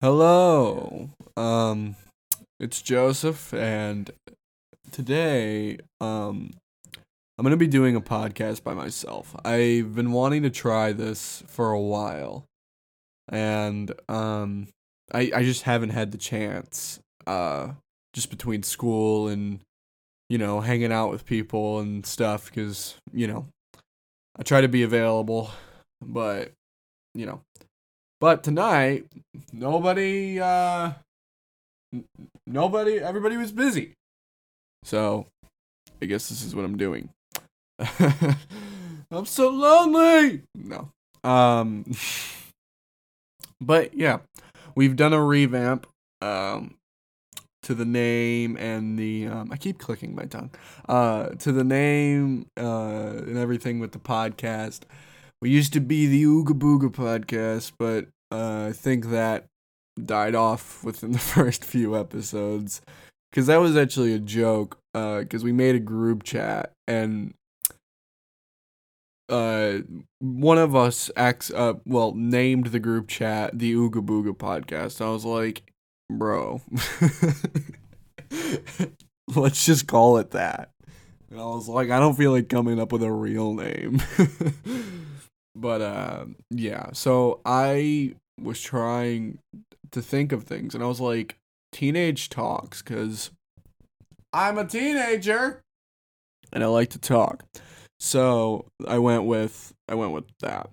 Hello. Um it's Joseph and today um I'm going to be doing a podcast by myself. I've been wanting to try this for a while. And um I I just haven't had the chance uh just between school and you know, hanging out with people and stuff cuz you know, I try to be available, but you know, but tonight, nobody, uh, n- nobody, everybody was busy. So, I guess this is what I'm doing. I'm so lonely. No. Um, but yeah, we've done a revamp, um, to the name and the um, I keep clicking my tongue uh, to the name uh, and everything with the podcast. We used to be the Ooga Booga podcast, but uh, I think that died off within the first few episodes because that was actually a joke. Because we made a group chat and uh, one of us acts uh, well named the group chat the Ooga Booga podcast. I was like, bro, let's just call it that. And I was like, I don't feel like coming up with a real name. but uh, yeah, so I was trying to think of things, and I was like, teenage talks, because I'm a teenager and I like to talk. So I went with I went with that.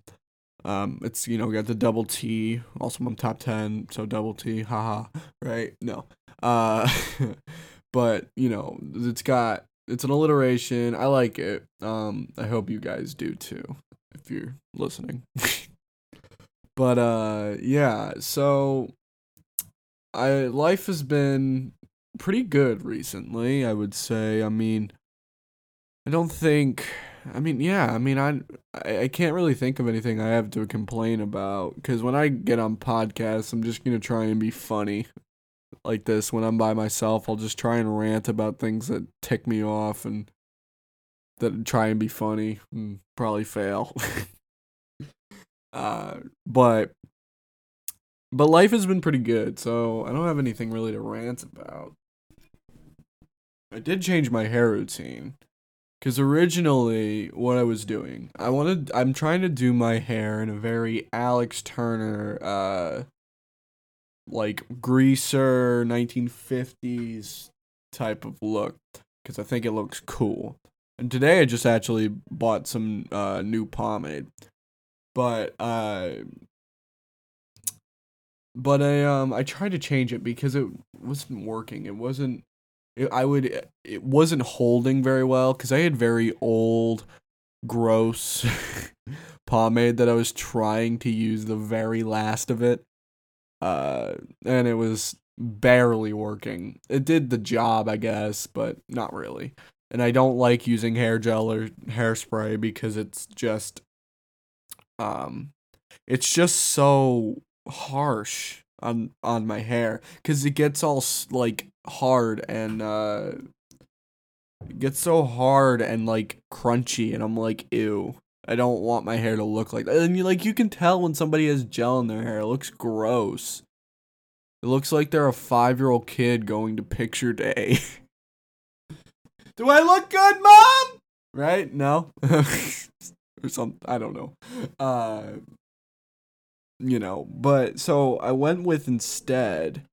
Um, it's you know got the double T. Also, I'm top ten, so double T. Haha. Right? No. Uh, but you know it's got it's an alliteration. I like it. Um, I hope you guys do too, if you're listening. but uh, yeah. So, I life has been pretty good recently. I would say. I mean, I don't think. I mean, yeah. I mean, I I, can't really think of anything I have to complain about because when I get on podcasts, I'm just gonna try and be funny like this when I'm by myself. I'll just try and rant about things that tick me off and that try and be funny and probably fail. uh, but but life has been pretty good, so I don't have anything really to rant about. I did change my hair routine cuz originally what I was doing, I wanted I'm trying to do my hair in a very Alex Turner uh like greaser 1950s type of look because I think it looks cool. And today I just actually bought some uh, new pomade, but uh, but I um I tried to change it because it wasn't working. It wasn't. It, I would. It wasn't holding very well because I had very old, gross pomade that I was trying to use the very last of it uh, and it was barely working. It did the job, I guess, but not really. And I don't like using hair gel or hairspray because it's just, um, it's just so harsh on on my hair because it gets all like hard and uh, gets so hard and like crunchy, and I'm like, ew. I don't want my hair to look like that. And you like you can tell when somebody has gel in their hair. It looks gross. It looks like they're a five year old kid going to picture day. Do I look good, mom? Right? No? or some I don't know. Uh you know, but so I went with instead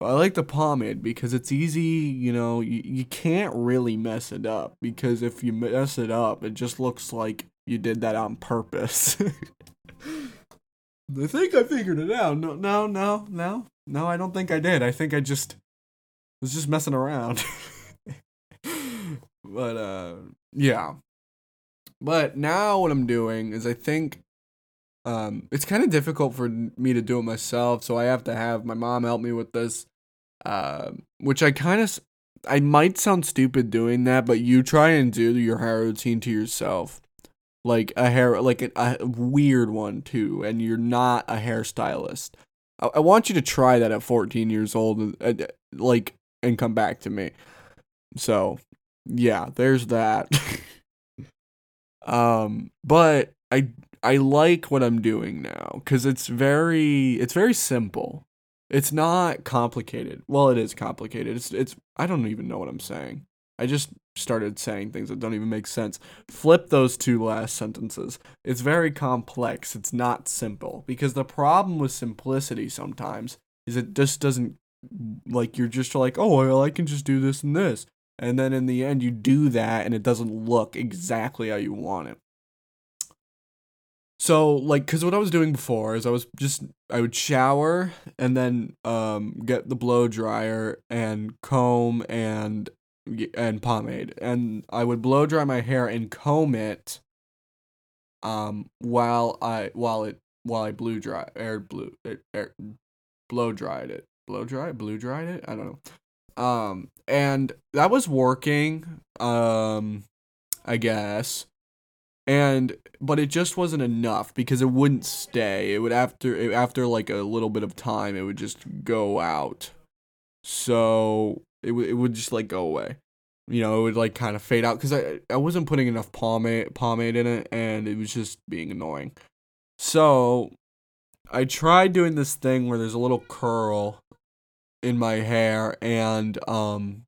I like the pomade because it's easy, you know, you, you can't really mess it up because if you mess it up, it just looks like you did that on purpose. I think I figured it out. No, no, no, no, no. I don't think I did. I think I just was just messing around. but uh, yeah. But now what I'm doing is I think um it's kind of difficult for me to do it myself, so I have to have my mom help me with this uh, which I kind of I might sound stupid doing that, but you try and do your hair routine to yourself, like a hair like a, a weird one too, and you're not a hairstylist. I, I want you to try that at 14 years old, uh, like, and come back to me. So, yeah, there's that. um, but I I like what I'm doing now cuz it's very it's very simple. It's not complicated. Well, it is complicated. It's it's I don't even know what I'm saying. I just started saying things that don't even make sense. Flip those two last sentences. It's very complex. It's not simple because the problem with simplicity sometimes is it just doesn't like you're just like, "Oh, well, I can just do this and this." And then in the end you do that and it doesn't look exactly how you want it. So like cuz what I was doing before is I was just I would shower and then um get the blow dryer and comb and and pomade. And I would blow dry my hair and comb it um while I while it while I blew dry air blew air, air blow dried it. Blow dry blew dried it? I don't know. Um and that was working um I guess and but it just wasn't enough because it wouldn't stay. It would after after like a little bit of time, it would just go out. So it would it would just like go away. You know, it would like kind of fade out because I I wasn't putting enough pomade pomade in it, and it was just being annoying. So I tried doing this thing where there's a little curl in my hair, and um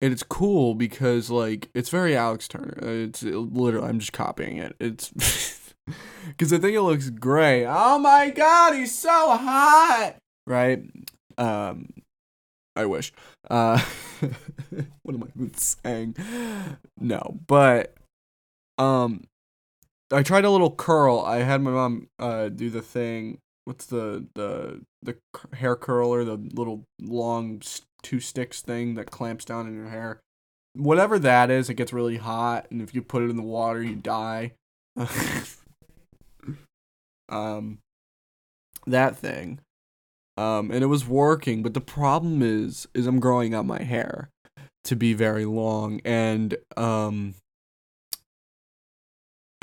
and it's cool because like it's very Alex Turner. It's it, literally I'm just copying it. It's because I think it looks great. Oh my god, he's so hot, right? Um, I wish. Uh, what am I even saying? No, but um, I tried a little curl. I had my mom uh do the thing. What's the the the hair curler? The little long two sticks thing that clamps down in your hair. Whatever that is, it gets really hot, and if you put it in the water, you die. um, that thing. Um, and it was working, but the problem is, is I'm growing out my hair to be very long, and um,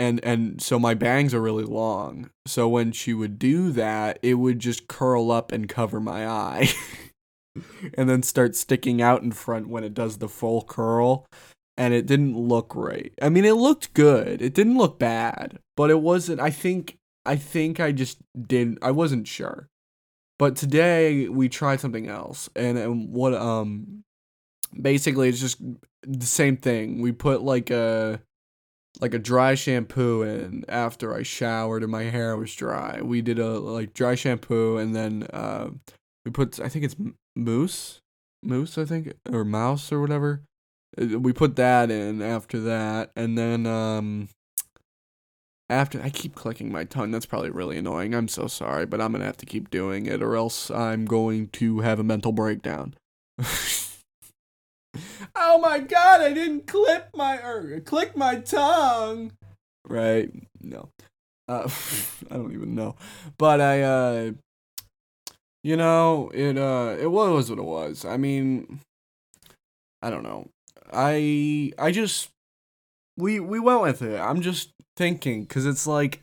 and and so my bangs are really long. So when she would do that, it would just curl up and cover my eye. and then start sticking out in front when it does the full curl and it didn't look right. I mean, it looked good. It didn't look bad, but it wasn't I think I think I just didn't I wasn't sure. But today we tried something else and, and what um basically it's just the same thing. We put like a like a dry shampoo and after I showered and my hair was dry. We did a like dry shampoo and then uh we put I think it's mousse, mousse I think or mouse or whatever. Uh, we put that in after that, and then um after I keep clicking my tongue. That's probably really annoying. I'm so sorry, but I'm gonna have to keep doing it, or else I'm going to have a mental breakdown. oh my god! I didn't clip my or click my tongue. Right? No. Uh, I don't even know. But I uh you know, it uh it was what it was. I mean, I don't know. I I just we we went with it. I'm just thinking cuz it's like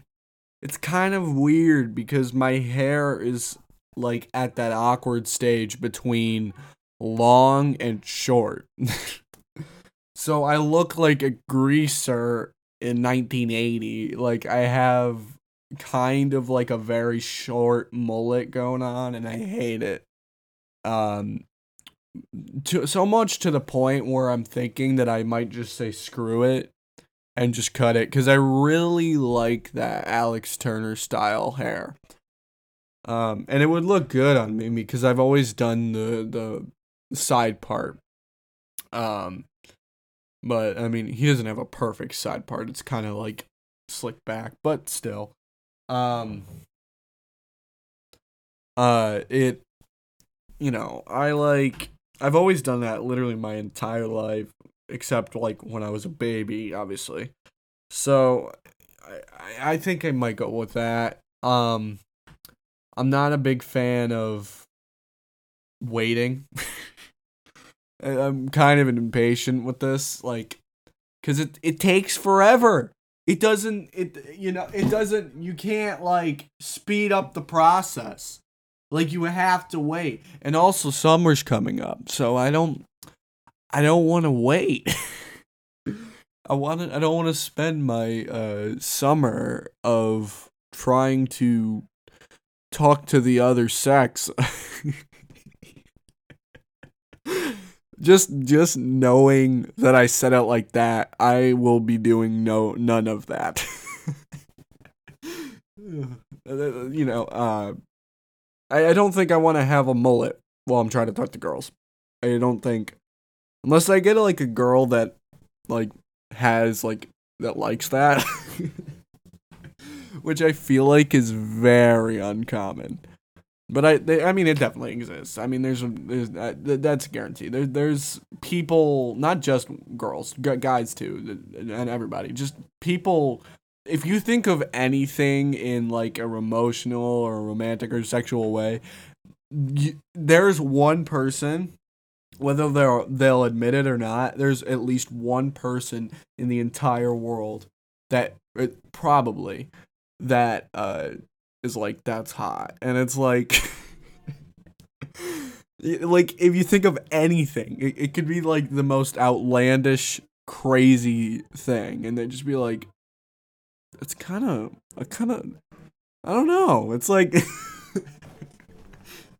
it's kind of weird because my hair is like at that awkward stage between long and short. so I look like a greaser in 1980. Like I have kind of like a very short mullet going on and I hate it. Um to so much to the point where I'm thinking that I might just say screw it and just cut it cuz I really like that Alex Turner style hair. Um and it would look good on me because I've always done the the side part. Um but I mean, he doesn't have a perfect side part. It's kind of like slick back, but still um uh it you know i like i've always done that literally my entire life except like when i was a baby obviously so i i think i might go with that um i'm not a big fan of waiting i'm kind of impatient with this like because it, it takes forever. It doesn't it you know it doesn't you can't like speed up the process. Like you have to wait. And also summer's coming up so i don't i don't want to wait. I want to I don't want to spend my uh summer of trying to talk to the other sex. just just knowing that I set out like that, I will be doing no none of that. you know, uh I, I don't think I want to have a mullet while I'm trying to talk to girls. I don't think unless I get like a girl that like has like that likes that which I feel like is very uncommon. But I, they, I mean, it definitely exists. I mean, there's, there's uh, that's guaranteed. There, there's people, not just girls, guys too, and everybody. Just people. If you think of anything in like a emotional or romantic or sexual way, there's one person, whether they'll they'll admit it or not. There's at least one person in the entire world that it, uh, probably that uh is like that's hot. And it's like like if you think of anything it, it could be like the most outlandish crazy thing. And they'd just be like it's kind of a kind of i don't know. It's like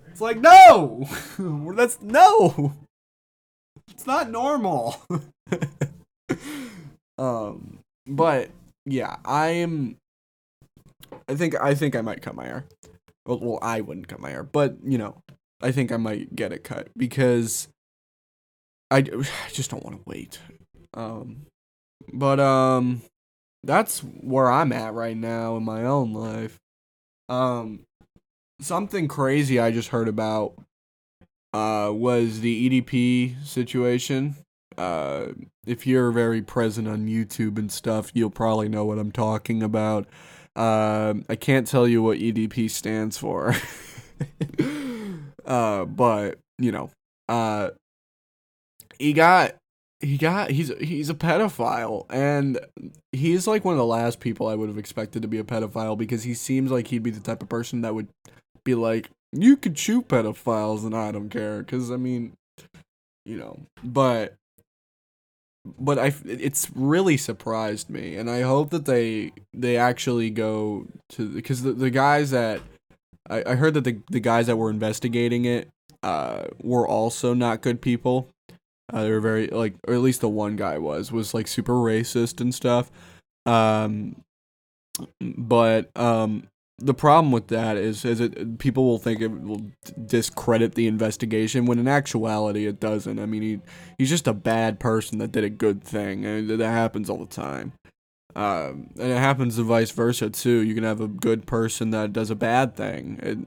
it's like no! That's no! It's not normal. Um but yeah i am I think I think I might cut my hair. Well, well, I wouldn't cut my hair, but you know, I think I might get it cut because I, I just don't want to wait. Um, but um, that's where I'm at right now in my own life. Um, something crazy I just heard about uh was the EDP situation. Uh, if you're very present on YouTube and stuff, you'll probably know what I'm talking about. Um, I can't tell you what EDP stands for. uh, but you know, uh, he got he got he's he's a pedophile and he's like one of the last people I would have expected to be a pedophile because he seems like he'd be the type of person that would be like you could shoot pedophiles and I don't care cuz I mean you know but but I it's really surprised me, and I hope that they they actually go to because the, the guys that I, I heard that the the guys that were investigating it uh were also not good people. Uh, they were very like, or at least the one guy was was like super racist and stuff. Um, but um, the problem with that is is it people will think it will discredit the investigation when in actuality it doesn't. I mean he he's just a bad person that did a good thing. and that happens all the time. Um, and it happens the vice versa too. You can have a good person that does a bad thing. It,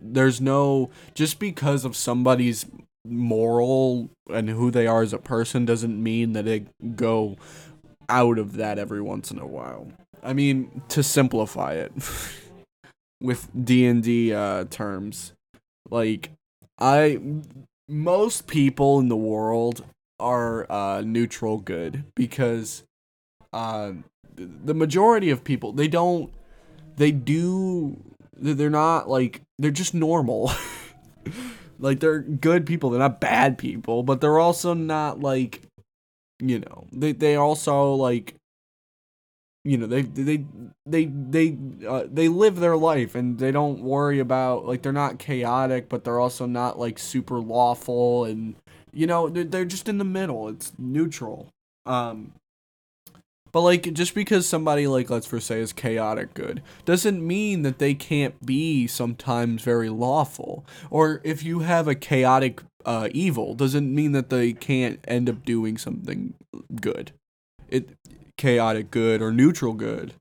there's no just because of somebody's moral and who they are as a person doesn't mean that they go out of that every once in a while. I mean, to simplify it. with D and D uh, terms. Like I, most people in the world are uh, neutral good because uh, the majority of people they don't they do they're not like they're just normal. like they're good people. They're not bad people, but they're also not like you know they they also like you know they they they they uh, they live their life and they don't worry about like they're not chaotic but they're also not like super lawful and you know they're, they're just in the middle. It's neutral. Um but like just because somebody like let's for say is chaotic good doesn't mean that they can't be sometimes very lawful. Or if you have a chaotic uh evil doesn't mean that they can't end up doing something good it chaotic good or neutral good.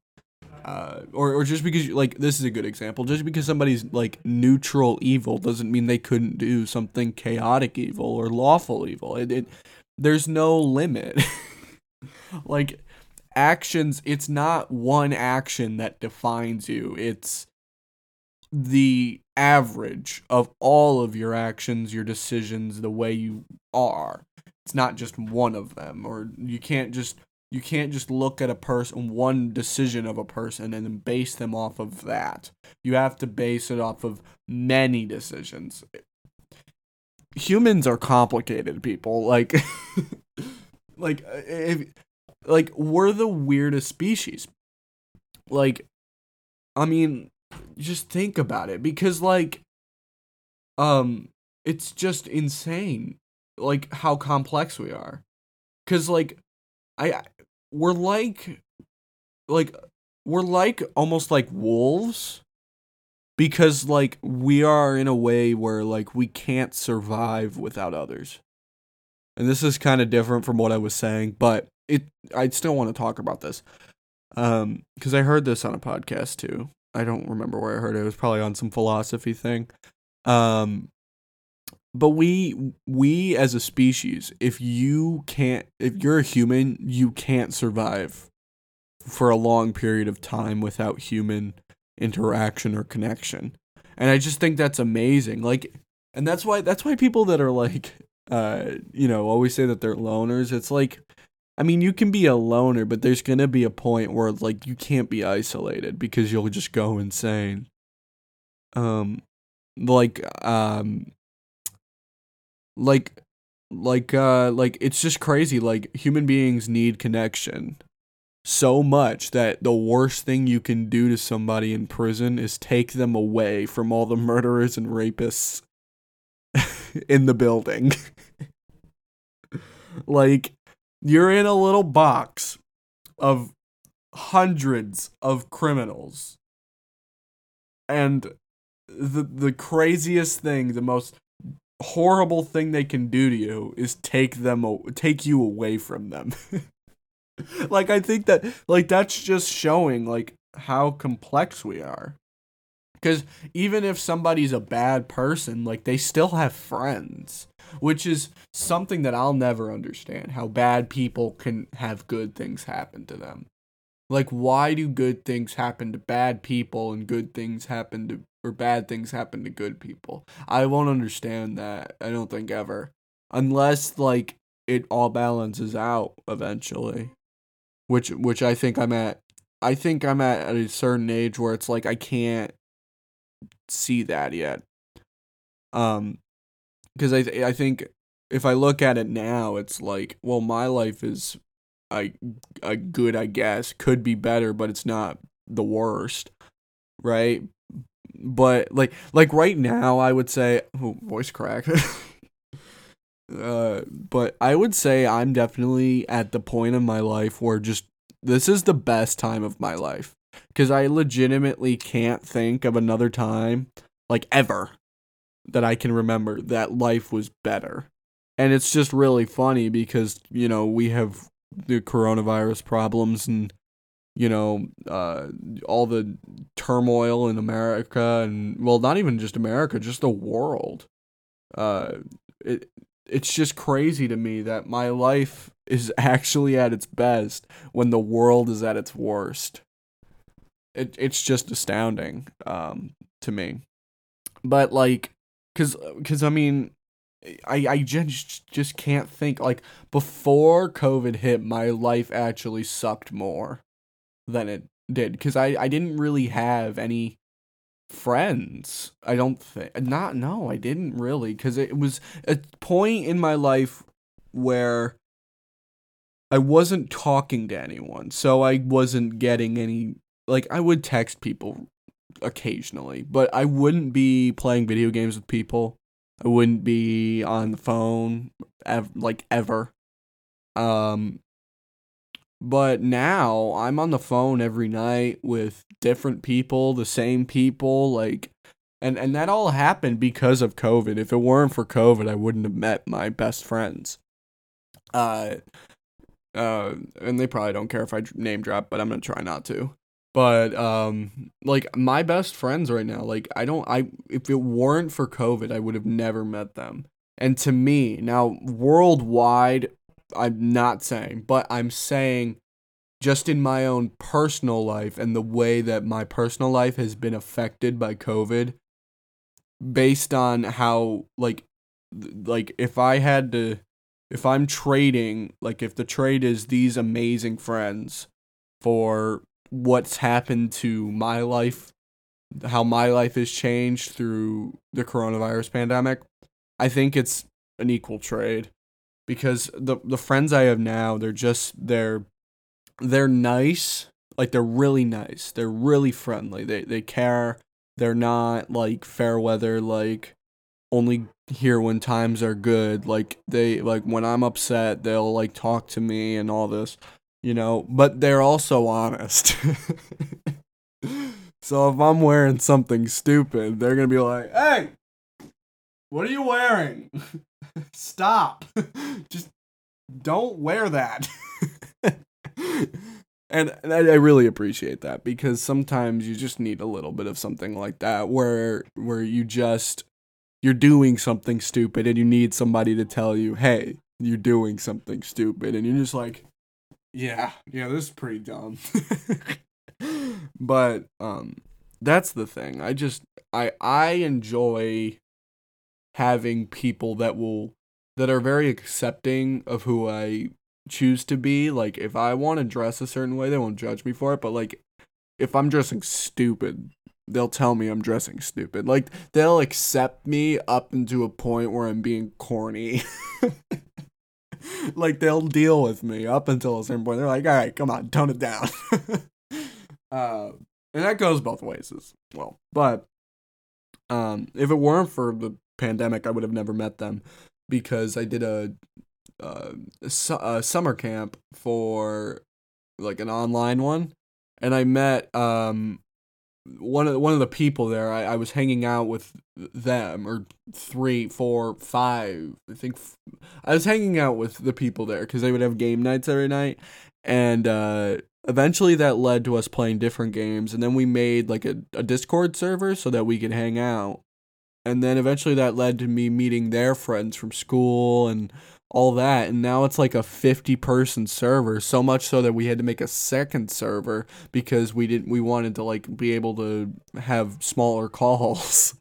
Uh, or, or just because you, like this is a good example just because somebody's like neutral evil doesn't mean they couldn't do something chaotic evil or lawful evil. It, it there's no limit. Like actions it's not one action that defines you. It's the average of all of your actions your decisions the way you are. It's not just one of them or you can't just you can't just look at a person, one decision of a person, and then base them off of that. You have to base it off of many decisions. Humans are complicated people. Like, like if like we're the weirdest species. Like I mean, just think about it because like um it's just insane like how complex we are. Cuz like I we're like like we're like almost like wolves because like we are in a way where like we can't survive without others. And this is kind of different from what I was saying, but it I still want to talk about this. Um cuz I heard this on a podcast too. I don't remember where I heard it. It was probably on some philosophy thing. Um but we we as a species, if you can't if you're a human, you can't survive for a long period of time without human interaction or connection. And I just think that's amazing. Like and that's why that's why people that are like uh you know, always say that they're loners, it's like I mean, you can be a loner, but there's to be a point where like you can't be isolated because you'll just go insane. Um like um like like uh like it's just crazy like human beings need connection so much that the worst thing you can do to somebody in prison is take them away from all the murderers and rapists in the building. like you're in a little box of hundreds of criminals. And the the craziest thing, the most horrible thing they can do to you is take them take you away from them. like I think that like that's just showing like how complex we are. Cuz even if somebody's a bad person, like they still have friends, which is something that I'll never understand how bad people can have good things happen to them. Like why do good things happen to bad people and good things happen to or bad things happen to good people? I won't understand that. I don't think ever. Unless like it all balances out eventually which which I think I'm at. I think I'm at, a certain age where it's like I can't see that yet. Um, because I th- I think if I look at it now, it's like, well, my life is, I, a good, I guess, could be better, but it's not the worst, right? But like, like right now, I would say, oh, voice crack. Uh, but I would say I'm definitely at the point in my life where just this is the best time of my life because I legitimately can't think of another time, like ever, that I can remember that life was better. And it's just really funny because, you know, we have the coronavirus problems and, you know, uh, all the turmoil in America and, well, not even just America, just the world. Uh, it, it's just crazy to me that my life is actually at its best when the world is at its worst. It it's just astounding um to me. But like cuz cuz I mean I I just just can't think like before covid hit my life actually sucked more than it did cuz I I didn't really have any friends. I don't think not no, I didn't really cuz it was a point in my life where I wasn't talking to anyone. So I wasn't getting any like I would text people occasionally, but I wouldn't be playing video games with people. I wouldn't be on the phone ev- like ever. Um but now I'm on the phone every night with different people, the same people, like and and that all happened because of COVID. If it weren't for COVID, I wouldn't have met my best friends. Uh uh and they probably don't care if I name drop, but I'm going to try not to. But um like my best friends right now, like I don't I if it weren't for COVID, I would have never met them. And to me, now worldwide I'm not saying, but I'm saying just in my own personal life and the way that my personal life has been affected by COVID based on how like like if I had to if I'm trading like if the trade is these amazing friends for what's happened to my life how my life has changed through the coronavirus pandemic I think it's an equal trade because the the friends I have now, they're just they're they're nice. Like they're really nice. They're really friendly. They they care. They're not like fair weather like only here when times are good. Like they like when I'm upset, they'll like talk to me and all this, you know, but they're also honest. so if I'm wearing something stupid, they're going to be like, "Hey, what are you wearing? Stop. Just don't wear that." and I, really appreciate that because sometimes you just need a little bit of something like that where where you just you're doing something stupid and you need somebody to tell you, "Hey, you're doing something stupid." And you're just like, "Yeah, yeah, this is pretty dumb." but um that's the thing. I just I I enjoy having people that will that are very accepting of who I choose to be. Like if I want to dress a certain way, they won't judge me for it, but like if I'm dressing stupid, they'll tell me I'm dressing stupid. Like they'll accept me up into a point where I'm being corny. like they'll deal with me up until a certain point. They're like, "All right, come on, tone it down." uh, and that goes both ways as well. But um, if it weren't for the pandemic, I would have never met them because I did a, uh, a, summer camp for like an online one, and I met um one of the, one of the people there. I, I was hanging out with them or three, four, five. I think f- I was hanging out with the people there because they would have game nights every night, and uh, eventually that led to us playing different games, and then we made like a, a Discord server so that we could hang out, and then eventually that led to me meeting their friends from school and all that. And now it's like a 50 person server so much so that we had to make a second server because we didn't we wanted to like be able to have smaller calls.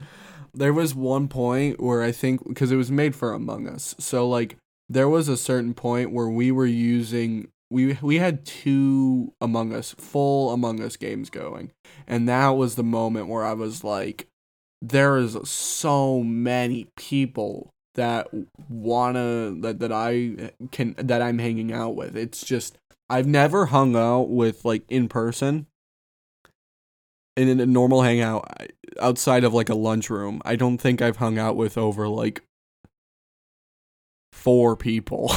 There was one point where i think because it was made for among us. So like there was a certain point where we were using we we had two among us full among us games going. And that was the moment where i was like there is so many people that wanna that that I can that I'm hanging out with. It's just I've never hung out with like in person in a normal hangout outside of like a lunchroom. I don't think I've hung out with over like four people.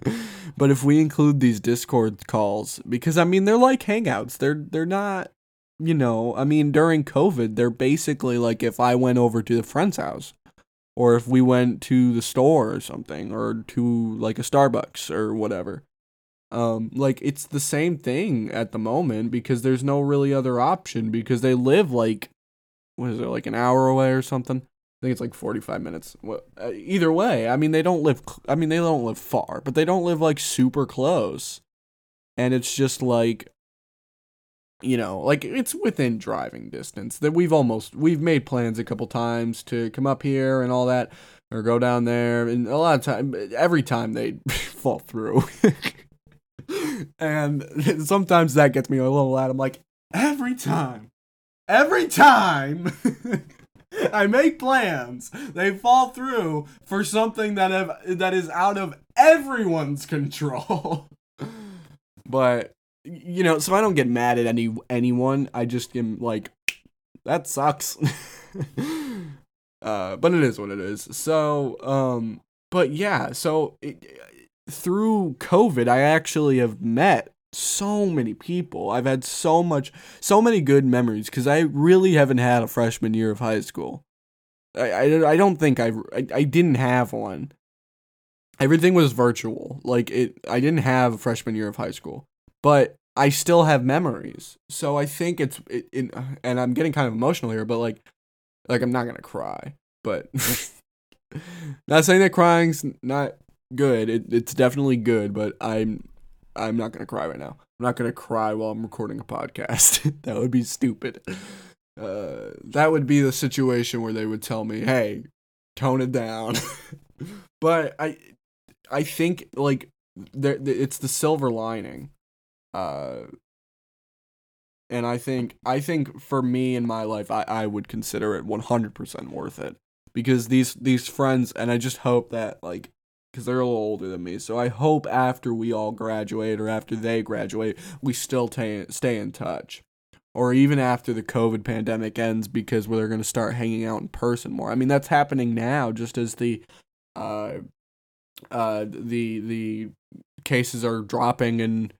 but if we include these Discord calls because I mean they're like hangouts. They're they're not you know, I mean during COVID, they're basically like if I went over to the friend's house or if we went to the store or something or to like a Starbucks or whatever. Um like it's the same thing at the moment because there's no really other option because they live like what is it like an hour away or something? I think it's like 45 minutes. Uh, either way, I mean they don't live I mean they don't live far, but they don't live like super close. And it's just like you know, like it's within driving distance. That we've almost we've made plans a couple times to come up here and all that, or go down there, and a lot of time, every time they fall through. and sometimes that gets me a little loud. I'm like, every time, every time. I make plans. They fall through for something that have that is out of everyone's control. but you know, so I don't get mad at any anyone. I just am like, that sucks. uh, but it is what it is. So, um, but yeah, so it, through COVID, I actually have met so many people. I've had so much, so many good memories because I really haven't had a freshman year of high school. I, I, I don't think I've, I, I didn't have one. Everything was virtual. Like it, I didn't have a freshman year of high school but I still have memories. So I think it's it, it, and I'm getting kind of emotional here, but like like I'm not going to cry, but not saying that crying's not good. It, it's definitely good, but I'm I'm not going to cry right now. I'm not going to cry while I'm recording a podcast. that would be stupid. Uh, that would be the situation where they would tell me, "Hey, tone it down." but I I think like there it's the silver lining uh, and I think I think for me in my life, I, I would consider it one hundred percent worth it because these these friends, and I just hope that like because they're a little older than me. So I hope after we all graduate or after they graduate, we still ta- stay in touch. Or even after the COVID pandemic ends, because we're going to start hanging out in person more. I mean, that's happening now, just as the, uh, uh, the the cases are dropping and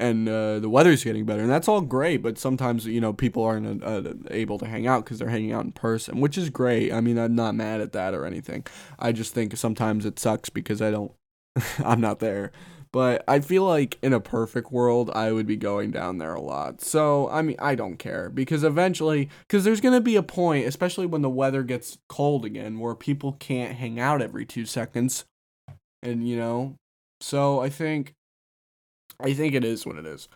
and uh, the weather's getting better, and that's all great. But sometimes you know people aren't uh, able to hang out because they're hanging out in person, which is great. I mean, I'm not mad at that or anything. I just think sometimes it sucks because I don't, I'm not there. But I feel like in a perfect world, I would be going down there a lot. So I mean, I don't care because eventually, because there's gonna be a point, especially when the weather gets cold again, where people can't hang out every two seconds, and you know, so I think I think it is what it is.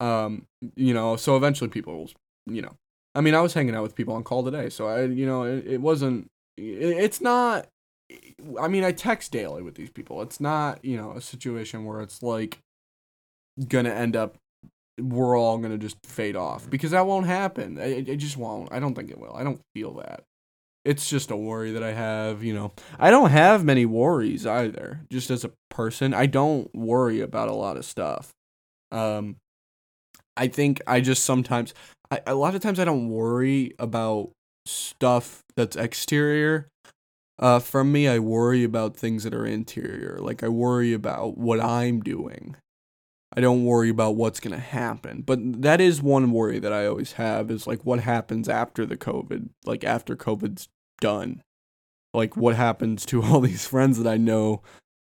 Um, you know, so eventually people will, you know, I mean, I was hanging out with people on call today, so I, you know, it, it wasn't, it, it's not, I mean, I text daily with these people. It's not, you know, a situation where it's like gonna end up, we're all gonna just fade off because that won't happen. It, it just won't. I don't think it will. I don't feel that it's just a worry that I have, you know. I don't have many worries either. Just as a person, I don't worry about a lot of stuff. Um I think I just sometimes I, a lot of times I don't worry about stuff that's exterior. Uh from me I worry about things that are interior. Like I worry about what I'm doing. I don't worry about what's going to happen. But that is one worry that I always have is like what happens after the COVID, like after COVID's done. Like what happens to all these friends that I know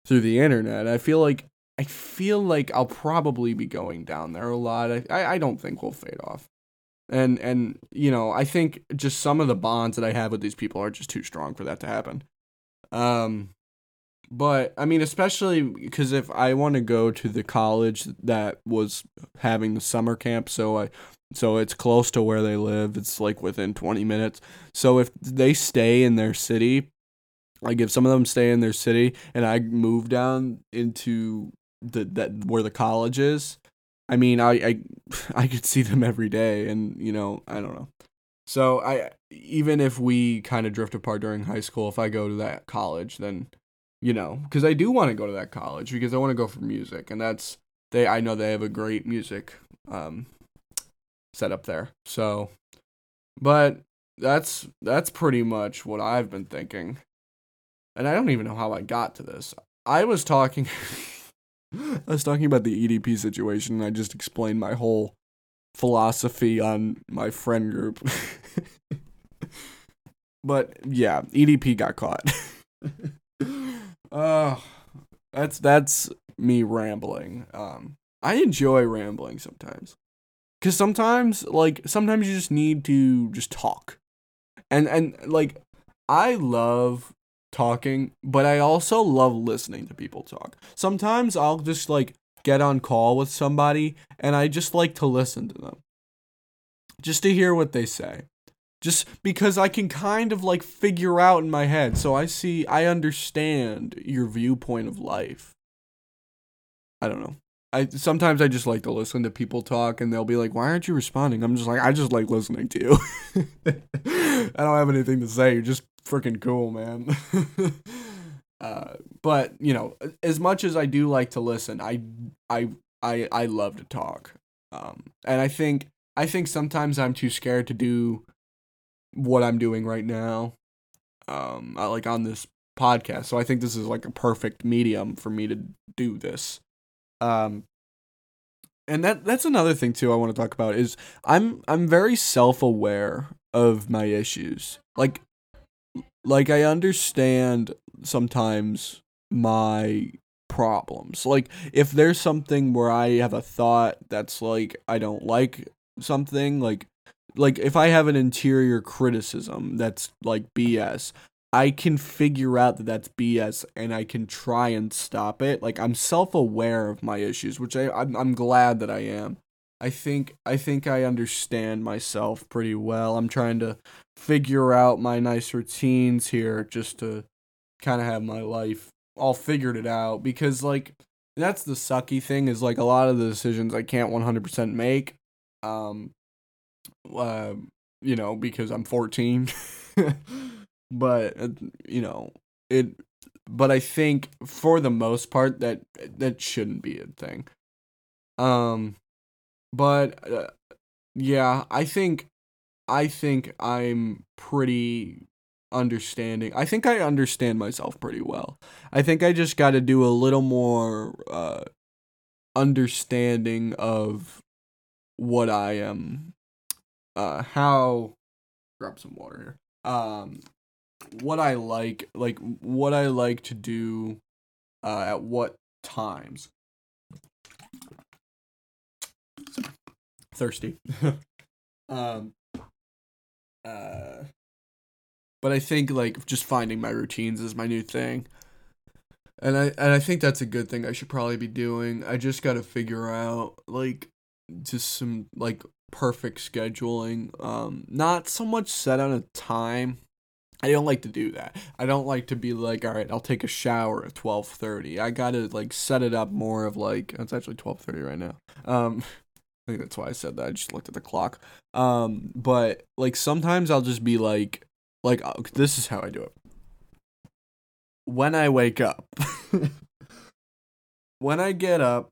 through the internet. I feel like I feel like I'll probably be going down there a lot. I I don't think we'll fade off. And and you know, I think just some of the bonds that I have with these people are just too strong for that to happen. Um but I mean, especially because if I want to go to the college that was having the summer camp, so I, so it's close to where they live. It's like within twenty minutes. So if they stay in their city, like if some of them stay in their city, and I move down into the that where the college is, I mean, I I I could see them every day, and you know, I don't know. So I even if we kind of drift apart during high school, if I go to that college, then you know, because I do want to go to that college because I want to go for music, and that's they. I know they have a great music um, set up there. So, but that's that's pretty much what I've been thinking, and I don't even know how I got to this. I was talking. I was talking about the EDP situation, and I just explained my whole philosophy on my friend group. but yeah, EDP got caught. Uh, that's that's me rambling. Um, I enjoy rambling sometimes, cause sometimes like sometimes you just need to just talk, and and like I love talking, but I also love listening to people talk. Sometimes I'll just like get on call with somebody and I just like to listen to them. Just to hear what they say just because I can kind of like figure out in my head. So I see, I understand your viewpoint of life. I don't know. I sometimes I just like to listen to people talk, and they'll be like, "Why aren't you responding?" I'm just like, I just like listening to you. I don't have anything to say. You're just freaking cool, man. uh, but you know, as much as I do like to listen, I I I I love to talk. Um, and I think I think sometimes I'm too scared to do what I'm doing right now, um, like on this podcast. So I think this is like a perfect medium for me to do this. Um, and that that's another thing too I want to talk about is I'm I'm very self-aware of my issues. Like like I understand sometimes my problems. Like if there's something where I have a thought that's like I don't like something, like like if I have an interior criticism that's like BS, I can figure out that that's BS and I can try and stop it. Like I'm self-aware of my issues, which I I'm, I'm glad that I am. I think I think I understand myself pretty well. I'm trying to figure out my nice routines here just to kind of have my life all figured it out because like that's the sucky thing is like a lot of the decisions I can't 100% make um uh, you know, because I'm 14. but uh, you know, it but I think for the most part that that shouldn't be a thing. Um, but uh, yeah, I think I think I'm pretty understanding. I think I understand myself pretty well. I think I just got to do a little more uh, understanding of what I am, uh, how. Grab some water here. Um, what I like, like what I like to do, uh, at what times. Thirsty. um. Uh but I think like just finding my routines is my new thing. And I and I think that's a good thing I should probably be doing. I just got to figure out like just some like perfect scheduling. Um not so much set on a time. I don't like to do that. I don't like to be like, all right, I'll take a shower at twelve thirty. I gotta like set it up more of like it's actually twelve thirty right now. Um, I think that's why I said that. I just looked at the clock. Um, but like sometimes I'll just be like, like uh, this is how I do it. When I wake up, when I get up,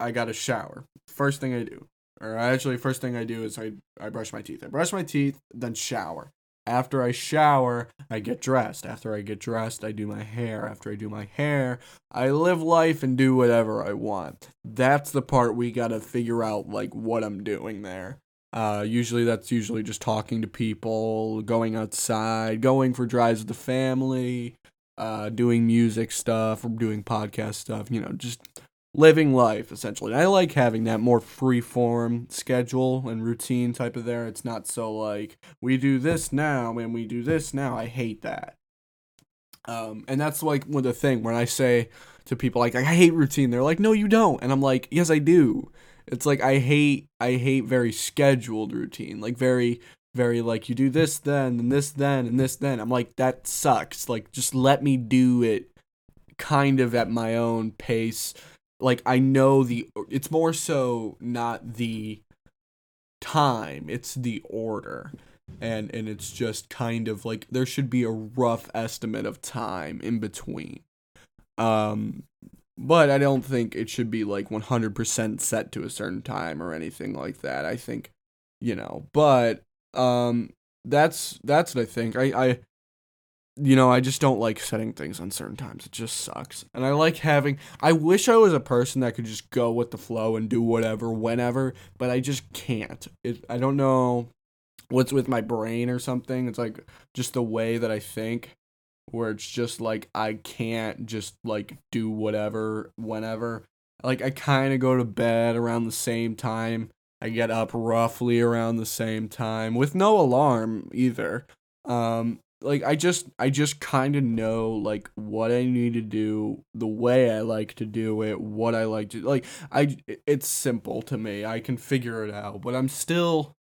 I got to shower. First thing I do, or actually, first thing I do is I I brush my teeth. I brush my teeth, then shower. After I shower, I get dressed. After I get dressed, I do my hair. After I do my hair, I live life and do whatever I want. That's the part we gotta figure out, like, what I'm doing there. Uh, usually that's usually just talking to people, going outside, going for drives with the family, uh, doing music stuff or doing podcast stuff, you know, just living life essentially. I like having that more free form schedule and routine type of there. It's not so like we do this now and we do this now. I hate that. Um, and that's like one the thing when I say to people like I hate routine, they're like, no, you don't, and I'm like, yes, I do it's like I hate I hate very scheduled routine. Like very very like you do this then and this then and this then. I'm like that sucks. Like just let me do it kind of at my own pace. Like I know the it's more so not the time, it's the order. And and it's just kind of like there should be a rough estimate of time in between. Um but I don't think it should be like 100% set to a certain time or anything like that. I think, you know, but um that's that's what I think. I I you know, I just don't like setting things on certain times. It just sucks. And I like having I wish I was a person that could just go with the flow and do whatever whenever, but I just can't. It I don't know what's with my brain or something. It's like just the way that I think where it's just like I can't just like do whatever whenever. Like I kind of go to bed around the same time. I get up roughly around the same time with no alarm either. Um like I just I just kind of know like what I need to do, the way I like to do it, what I like to like I it's simple to me. I can figure it out, but I'm still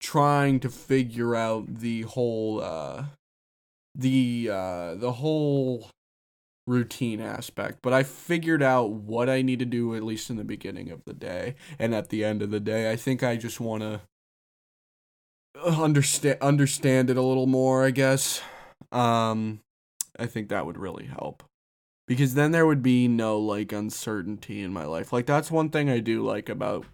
trying to figure out the whole uh the uh the whole routine aspect but i figured out what i need to do at least in the beginning of the day and at the end of the day i think i just want to understand understand it a little more i guess. Um i think that would really help. Because then there would be no like uncertainty in my life. Like that's one thing i do like about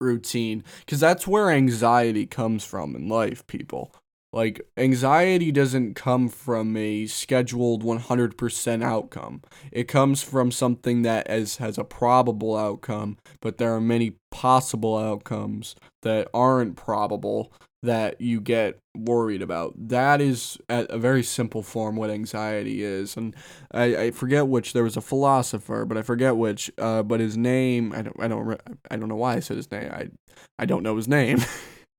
routine. Because that's where anxiety comes from in life people. Like, anxiety doesn't come from a scheduled 100% outcome. It comes from something that is, has a probable outcome, but there are many possible outcomes that aren't probable that you get worried about. That is, at a very simple form, what anxiety is. And I, I forget which, there was a philosopher, but I forget which, uh, but his name, I don't, I don't, I don't know why I said his name. I, I don't know his name.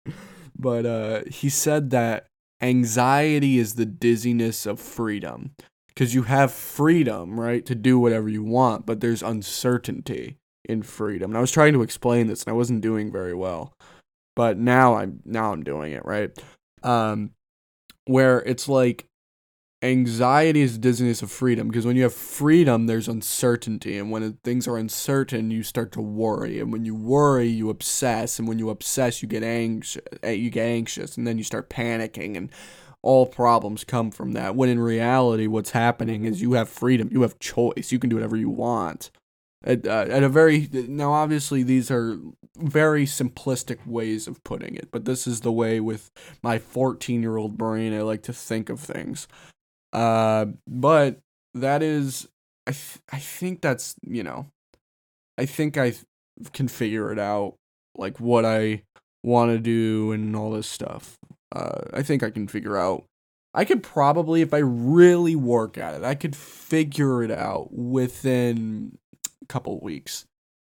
but uh, he said that anxiety is the dizziness of freedom because you have freedom, right, to do whatever you want, but there's uncertainty in freedom. And I was trying to explain this and I wasn't doing very well. But now I'm now I'm doing it, right? Um where it's like anxiety is dizziness of freedom because when you have freedom there's uncertainty and when things are uncertain you start to worry and when you worry you obsess and when you obsess you get anxious eh, you get anxious and then you start panicking and all problems come from that. When in reality, what's happening is you have freedom, you have choice, you can do whatever you want. At, uh, at a very now, obviously, these are very simplistic ways of putting it, but this is the way with my 14 year old brain I like to think of things. Uh, but that is, I th- I think that's you know, I think I can figure it out, like what I want to do and all this stuff. Uh, I think I can figure out. I could probably, if I really work at it, I could figure it out within couple weeks.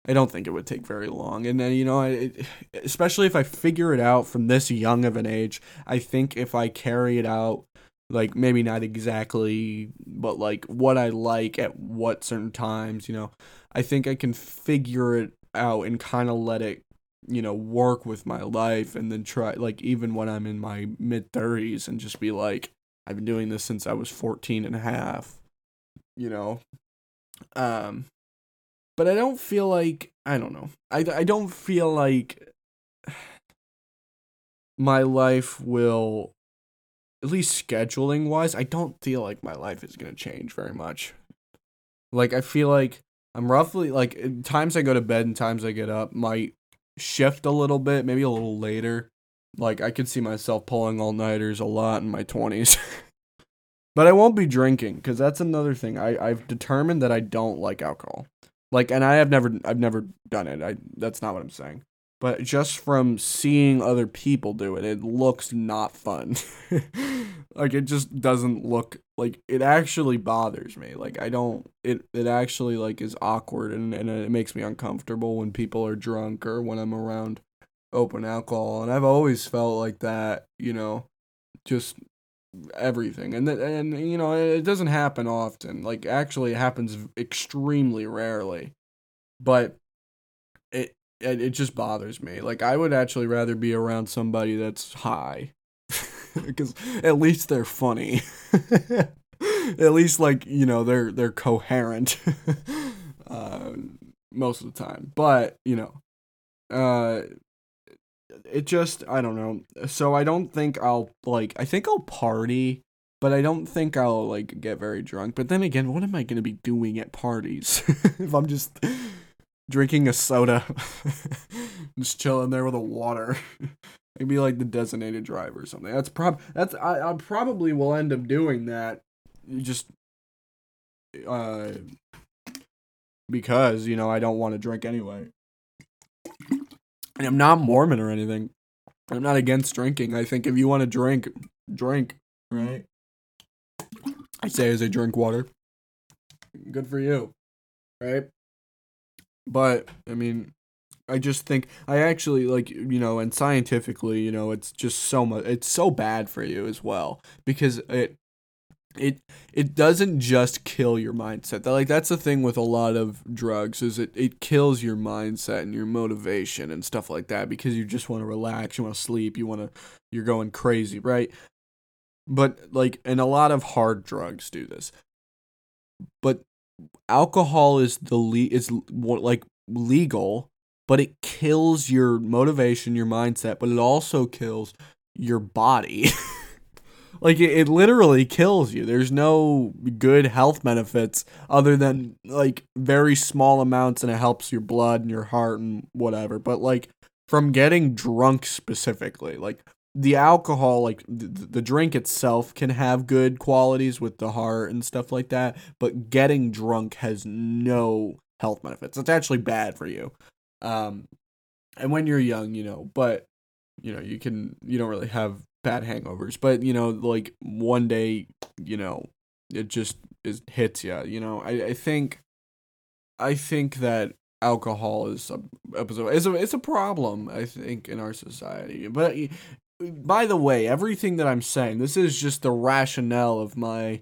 I don't think it would take very long. And then, you know, it, especially if I figure it out from this young of an age, I think if I carry it out, like maybe not exactly, but like what I like at what certain times, you know, I think I can figure it out and kind of let it you know, work with my life and then try, like, even when I'm in my mid 30s and just be like, I've been doing this since I was 14 and a half, you know? Um, but I don't feel like, I don't know. I, I don't feel like my life will, at least scheduling wise, I don't feel like my life is going to change very much. Like, I feel like I'm roughly, like, times I go to bed and times I get up might shift a little bit, maybe a little later. Like I could see myself pulling all nighters a lot in my 20s. but I won't be drinking cuz that's another thing. I I've determined that I don't like alcohol. Like and I have never I've never done it. I that's not what I'm saying. But just from seeing other people do it, it looks not fun. like it just doesn't look like it actually bothers me. Like I don't it it actually like is awkward and, and it makes me uncomfortable when people are drunk or when I'm around open alcohol and I've always felt like that, you know, just everything. And and you know, it doesn't happen often. Like actually it happens extremely rarely. But it it, it just bothers me. Like I would actually rather be around somebody that's high because at least they're funny. at least like you know they're they're coherent uh, most of the time. But you know, uh, it just I don't know. So I don't think I'll like. I think I'll party. But I don't think I'll like get very drunk. But then again, what am I gonna be doing at parties if I'm just drinking a soda, just chilling there with a water? Maybe like the designated driver or something. That's prob that's I, I probably will end up doing that. Just uh because, you know, I don't want to drink anyway. And I'm not Mormon or anything. I'm not against drinking. I think if you want to drink, drink, right? I say as I drink water. Good for you. Right? But I mean, I just think I actually like you know, and scientifically, you know, it's just so much. It's so bad for you as well because it it it doesn't just kill your mindset. That like that's the thing with a lot of drugs is it it kills your mindset and your motivation and stuff like that because you just want to relax, you want to sleep, you want to you're going crazy, right? But like and a lot of hard drugs do this. But alcohol is the le- is like legal but it kills your motivation, your mindset, but it also kills your body. like it, it literally kills you. There's no good health benefits other than like very small amounts and it helps your blood and your heart and whatever. But like from getting drunk specifically, like the alcohol like the, the drink itself can have good qualities with the heart and stuff like that, but getting drunk has no health benefits. It's actually bad for you. Um, and when you're young, you know, but you know, you can you don't really have bad hangovers, but you know, like one day, you know, it just is hits you. You know, I I think, I think that alcohol is a is a it's a problem. I think in our society, but. By the way, everything that I'm saying, this is just the rationale of my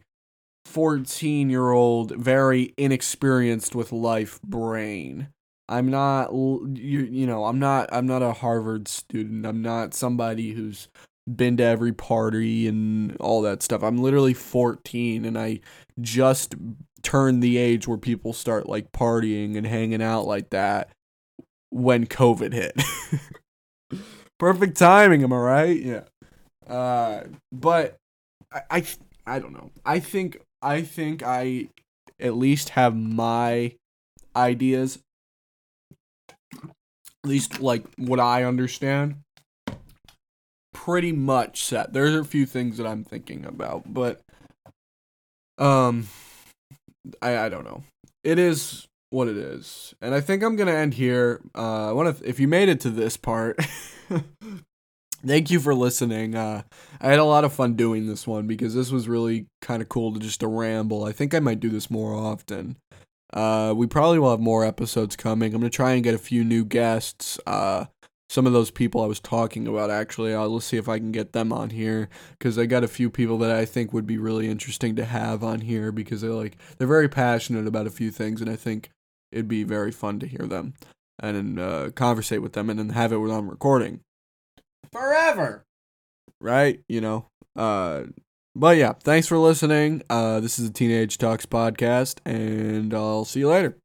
14 year old, very inexperienced with life brain. I'm not you you know, I'm not I'm not a Harvard student. I'm not somebody who's been to every party and all that stuff. I'm literally 14 and I just turned the age where people start like partying and hanging out like that when COVID hit. Perfect timing, am I right? Yeah. Uh but I, I I don't know. I think I think I at least have my ideas at least like what I understand pretty much set. There's a few things that I'm thinking about, but um I I don't know. It is what it is. And I think I'm going to end here. Uh I want to if you made it to this part Thank you for listening. Uh, I had a lot of fun doing this one because this was really kind of cool to just to ramble. I think I might do this more often. Uh, we probably will have more episodes coming. I'm gonna try and get a few new guests. Uh, some of those people I was talking about actually. Uh, let's see if I can get them on here because I got a few people that I think would be really interesting to have on here because they're like they're very passionate about a few things, and I think it'd be very fun to hear them and uh, conversate with them and then have it with on recording forever. Right? You know. Uh but yeah, thanks for listening. Uh this is the Teenage Talks podcast and I'll see you later.